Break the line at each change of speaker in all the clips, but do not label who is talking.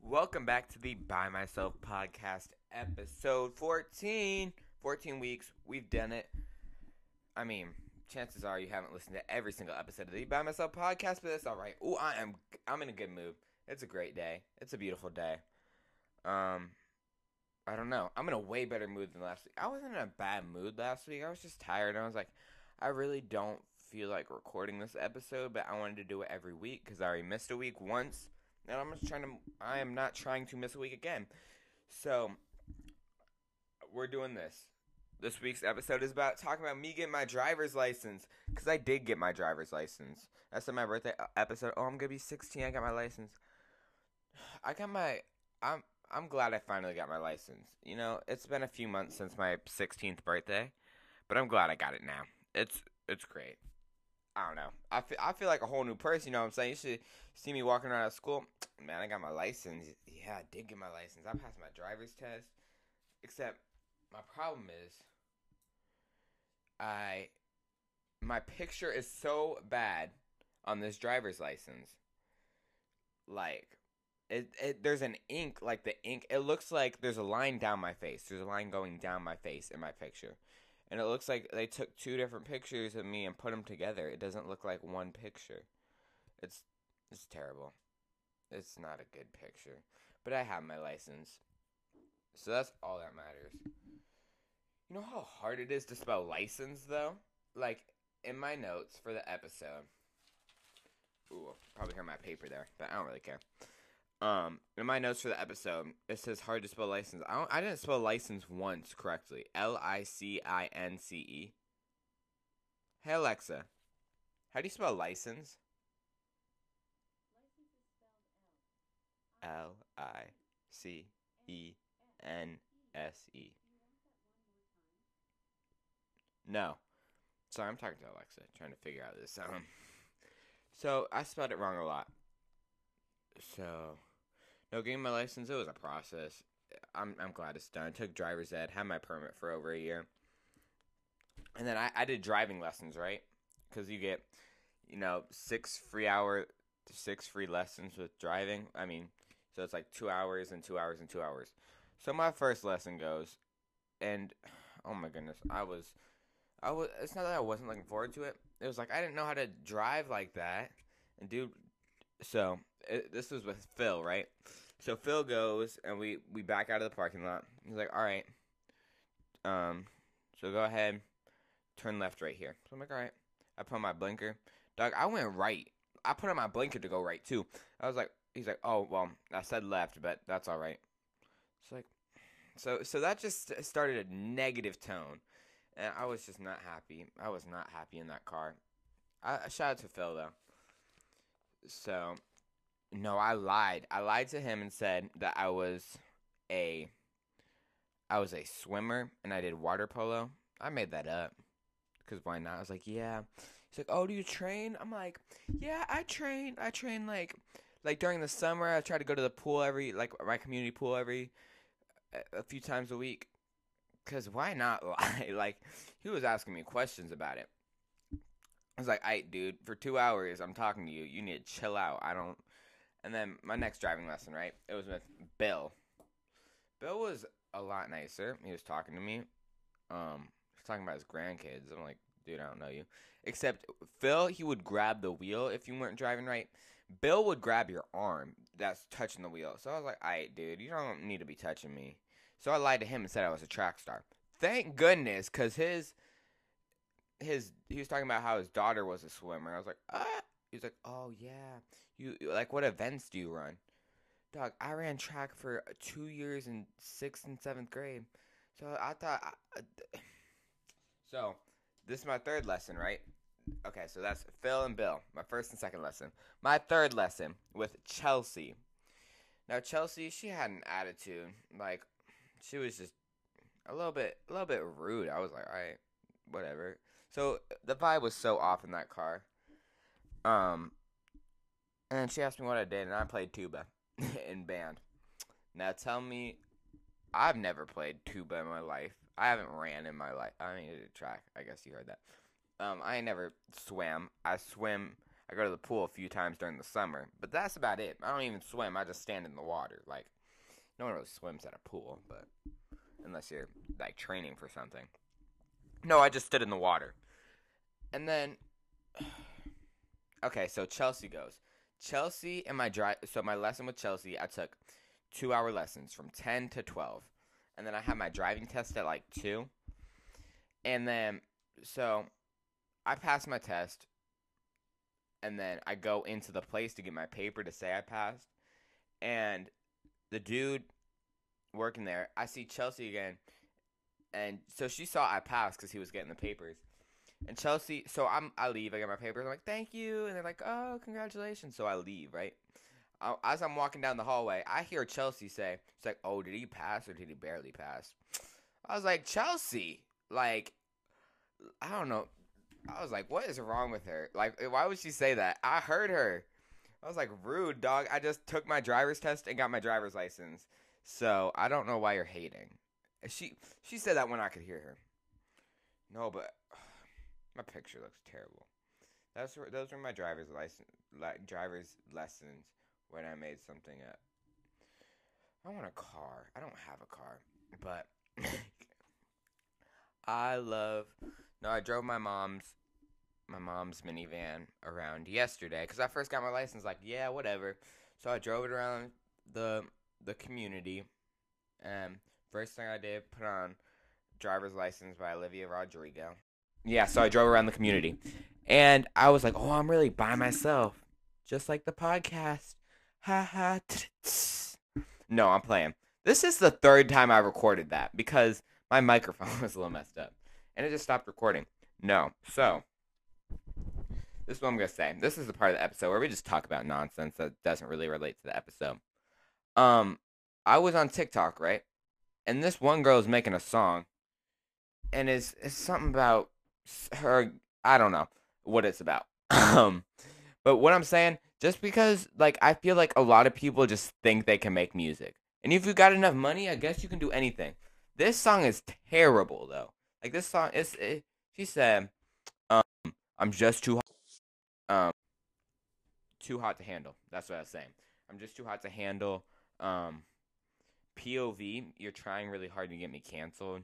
Welcome back to the By Myself podcast, episode 14. 14 weeks, we've done it. I mean, chances are you haven't listened to every single episode of the By Myself podcast, but that's all right. Oh, I am I'm in a good mood. It's a great day. It's a beautiful day. Um I don't know. I'm in a way better mood than last week. I wasn't in a bad mood last week. I was just tired. I was like, I really don't feel like recording this episode, but I wanted to do it every week because I already missed a week once, and I'm just trying to. I am not trying to miss a week again. So we're doing this. This week's episode is about talking about me getting my driver's license because I did get my driver's license. That's in my birthday uh, episode. Oh, I'm gonna be 16. I got my license. I got my. I'm I'm glad I finally got my license. You know, it's been a few months since my 16th birthday, but I'm glad I got it now. It's it's great. I don't know. I feel, I feel like a whole new person, you know what I'm saying? You should see me walking around at school. Man, I got my license. Yeah, I did get my license. I passed my driver's test. Except my problem is I my picture is so bad on this driver's license. Like it, it there's an ink like the ink it looks like there's a line down my face. There's a line going down my face in my picture. And it looks like they took two different pictures of me and put them together. It doesn't look like one picture. It's it's terrible. It's not a good picture. But i have my license. So that's all that matters. You know how hard it is to spell license though? Like in my notes for the episode ooh probably hear my paper there but i don't really care um, in my notes for the episode, it says hard to spell license. I don't, I didn't spell license once correctly. L I C I N C E. Hey Alexa, how do you spell license? L I C E N S E. No. Sorry, I'm talking to Alexa, trying to figure out this. Um, so I spelled it wrong a lot. So, no, getting my license, it was a process. I'm, I'm glad it's done. I took driver's ed, had my permit for over a year. And then I, I did driving lessons, right? Because you get, you know, six free hour, six free lessons with driving. I mean, so it's like two hours and two hours and two hours. So my first lesson goes, and oh my goodness, I was, I was. It's not that I wasn't looking forward to it. It was like I didn't know how to drive like that, and do. So it, this was with Phil, right? So Phil goes and we we back out of the parking lot. He's like, "All right, um, so go ahead, turn left right here." So I'm like, "All right." I put on my blinker. Dog, I went right. I put on my blinker to go right too. I was like, he's like, "Oh well, I said left, but that's all right." It's like, so so that just started a negative tone, and I was just not happy. I was not happy in that car. I shout out to Phil though. So no, I lied. I lied to him and said that I was a I was a swimmer and I did water polo. I made that up. Cuz why not? I was like, "Yeah." He's like, "Oh, do you train?" I'm like, "Yeah, I train. I train like like during the summer, I try to go to the pool every like my community pool every a few times a week. Cuz why not lie? like he was asking me questions about it. I was like, "I, dude, for 2 hours I'm talking to you. You need to chill out. I don't and then my next driving lesson, right? It was with Bill. Bill was a lot nicer. He was talking to me. Um, he was talking about his grandkids. I'm like, dude, I don't know you. Except Phil, he would grab the wheel if you weren't driving right. Bill would grab your arm that's touching the wheel. So I was like, alright, dude, you don't need to be touching me. So I lied to him and said I was a track star. Thank goodness, cause his his he was talking about how his daughter was a swimmer. I was like, ah. He's like, oh yeah, you like what events do you run? Dog, I ran track for two years in sixth and seventh grade. So I thought. I, so this is my third lesson, right? Okay, so that's Phil and Bill, my first and second lesson. My third lesson with Chelsea. Now Chelsea, she had an attitude, like she was just a little bit, a little bit rude. I was like, all right, whatever. So the vibe was so off in that car. Um, and then she asked me what I did, and I played tuba in band. Now tell me, I've never played tuba in my life. I haven't ran in my life. I mean, did a track. I guess you heard that. Um, I never swam. I swim. I go to the pool a few times during the summer, but that's about it. I don't even swim. I just stand in the water. Like, no one really swims at a pool, but unless you're like training for something. No, I just stood in the water. And then, okay, so Chelsea goes. Chelsea and my drive. So my lesson with Chelsea, I took two hour lessons from ten to twelve, and then I had my driving test at like two. And then, so I passed my test, and then I go into the place to get my paper to say I passed, and the dude working there, I see Chelsea again, and so she saw I passed because he was getting the papers. And Chelsea, so I'm I leave. I get my papers. I'm like, thank you, and they're like, oh, congratulations. So I leave, right? As I'm walking down the hallway, I hear Chelsea say, "It's like, oh, did he pass or did he barely pass?" I was like, Chelsea, like, I don't know. I was like, what is wrong with her? Like, why would she say that? I heard her. I was like, rude, dog. I just took my driver's test and got my driver's license. So I don't know why you're hating. She she said that when I could hear her. No, but my picture looks terrible. That's those were my driver's license, like driver's lessons when I made something up. I want a car. I don't have a car, but I love. No, I drove my mom's my mom's minivan around yesterday because I first got my license. Like, yeah, whatever. So I drove it around the the community. And first thing I did, put on "Driver's License" by Olivia Rodrigo. Yeah, so I drove around the community, and I was like, "Oh, I'm really by myself, just like the podcast." Ha ha. No, I'm playing. This is the third time I recorded that because my microphone was a little messed up, and it just stopped recording. No, so this is what I'm gonna say. This is the part of the episode where we just talk about nonsense that doesn't really relate to the episode. Um, I was on TikTok, right? And this one girl is making a song, and it's it's something about her. I don't know what it's about. um, but what I'm saying, just because like I feel like a lot of people just think they can make music, and if you got enough money, I guess you can do anything. This song is terrible though. Like this song is. It, she said, um, "I'm just too hot, um, too hot to handle." That's what I was saying. I'm just too hot to handle. Um, POV, you're trying really hard to get me canceled.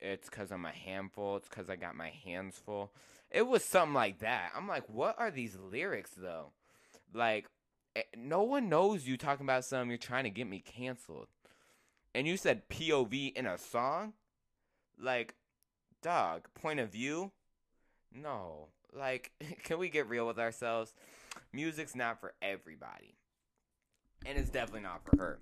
It's because I'm a handful. It's because I got my hands full. It was something like that. I'm like, what are these lyrics though? Like, eh, no one knows you talking about something. You're trying to get me canceled, and you said POV in a song. Like, dog, point of view. No, like, can we get real with ourselves? Music's not for everybody and it's definitely not for her.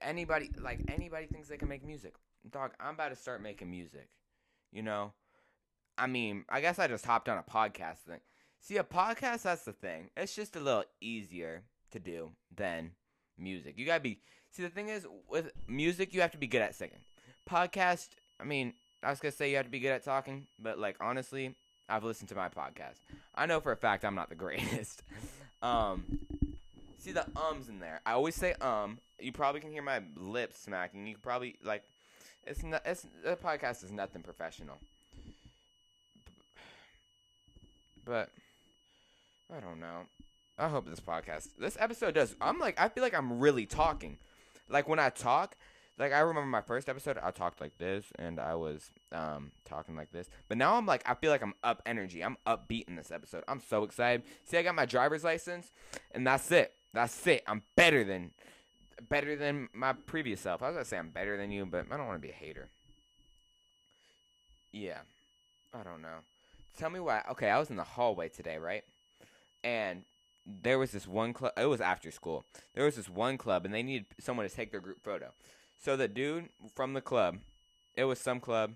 Anybody like anybody thinks they can make music. Dog, I'm about to start making music. You know, I mean, I guess I just hopped on a podcast thing. See, a podcast that's the thing. It's just a little easier to do than music. You gotta be. See, the thing is, with music, you have to be good at singing. Podcast, I mean, I was gonna say you have to be good at talking, but like honestly, I've listened to my podcast. I know for a fact I'm not the greatest. um, See the ums in there. I always say um. You probably can hear my lips smacking. You probably like. It's not. It's the podcast is nothing professional. But I don't know. I hope this podcast, this episode does. I'm like, I feel like I'm really talking. Like when I talk, like I remember my first episode, I talked like this, and I was um talking like this. But now I'm like, I feel like I'm up energy. I'm upbeat in this episode. I'm so excited. See, I got my driver's license, and that's it. That's it. I'm better than better than my previous self. I was gonna say I'm better than you, but I don't want to be a hater. Yeah, I don't know. Tell me why. Okay, I was in the hallway today, right? And there was this one club. It was after school. There was this one club, and they needed someone to take their group photo. So the dude from the club, it was some club,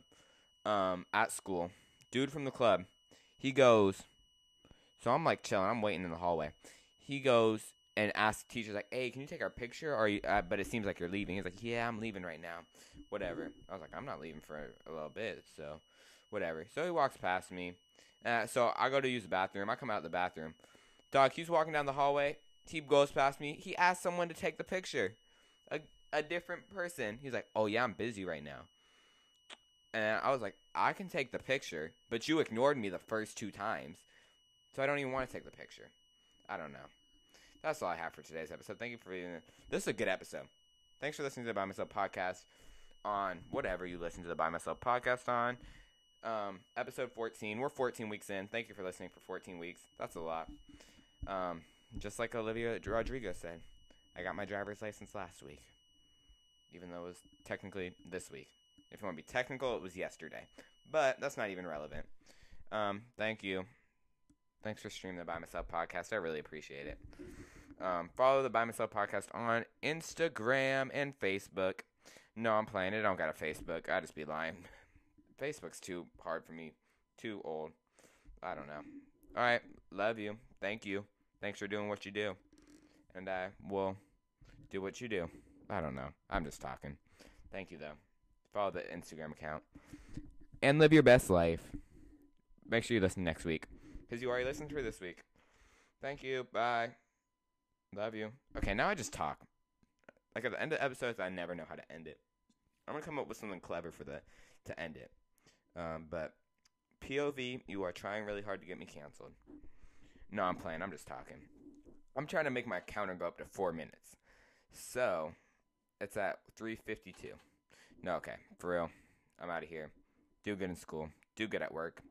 um, at school. Dude from the club, he goes. So I'm like chilling. I'm waiting in the hallway. He goes, and asked the teacher like, "Hey, can you take our picture?" Or uh, but it seems like you're leaving. He's like, "Yeah, I'm leaving right now." Whatever. I was like, "I'm not leaving for a little bit." So, whatever. So he walks past me. Uh, so I go to use the bathroom. I come out of the bathroom. Dog, he's walking down the hallway. He goes past me. He asks someone to take the picture. A a different person. He's like, "Oh yeah, I'm busy right now." And I was like, I can take the picture, but you ignored me the first two times. So I don't even want to take the picture. I don't know. That's all I have for today's episode. Thank you for being This is a good episode. Thanks for listening to the By Myself podcast on whatever you listen to the By Myself podcast on. Um, episode 14. We're 14 weeks in. Thank you for listening for 14 weeks. That's a lot. Um, just like Olivia Rodrigo said, I got my driver's license last week, even though it was technically this week. If you want to be technical, it was yesterday. But that's not even relevant. Um, thank you. Thanks for streaming the By Myself podcast. I really appreciate it. Um, follow the By Myself podcast on Instagram and Facebook. No, I'm playing. I don't got a Facebook. I just be lying. Facebook's too hard for me. Too old. I don't know. All right. Love you. Thank you. Thanks for doing what you do. And I will do what you do. I don't know. I'm just talking. Thank you, though. Follow the Instagram account. And live your best life. Make sure you listen next week. Because you already listened it this week. Thank you. Bye. Love you. Okay, now I just talk. Like at the end of episodes, I never know how to end it. I'm gonna come up with something clever for the to end it. Um, but POV, you are trying really hard to get me canceled. No, I'm playing. I'm just talking. I'm trying to make my counter go up to four minutes. So it's at 3:52. No, okay, for real. I'm out of here. Do good in school. Do good at work.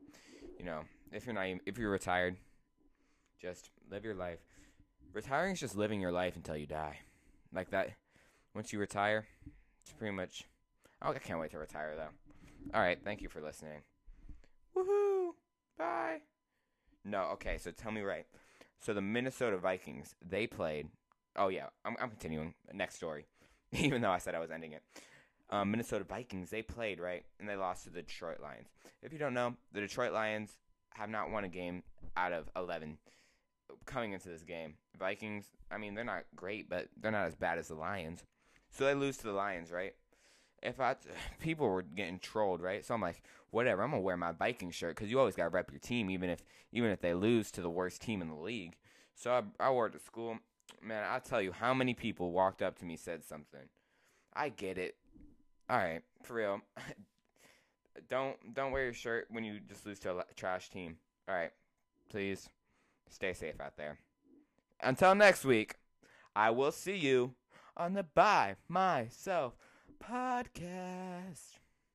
You know, if you're not, if you're retired, just live your life. Retiring is just living your life until you die. Like that. Once you retire, it's pretty much. Oh, I can't wait to retire though. All right, thank you for listening. Woohoo! Bye. No, okay. So tell me right. So the Minnesota Vikings, they played. Oh yeah, I'm, I'm continuing. Next story. Even though I said I was ending it. Um, Minnesota Vikings, they played right, and they lost to the Detroit Lions. If you don't know, the Detroit Lions have not won a game out of 11 coming into this game. Vikings, I mean, they're not great, but they're not as bad as the Lions. So they lose to the Lions, right? If I people were getting trolled, right? So I'm like, whatever. I'm gonna wear my Viking shirt because you always gotta rep your team, even if even if they lose to the worst team in the league. So I, I wore it to school. Man, I'll tell you how many people walked up to me said something. I get it. All right, for real. don't don't wear your shirt when you just lose to a trash team. All right, please stay safe out there. Until next week, I will see you on the By Myself podcast.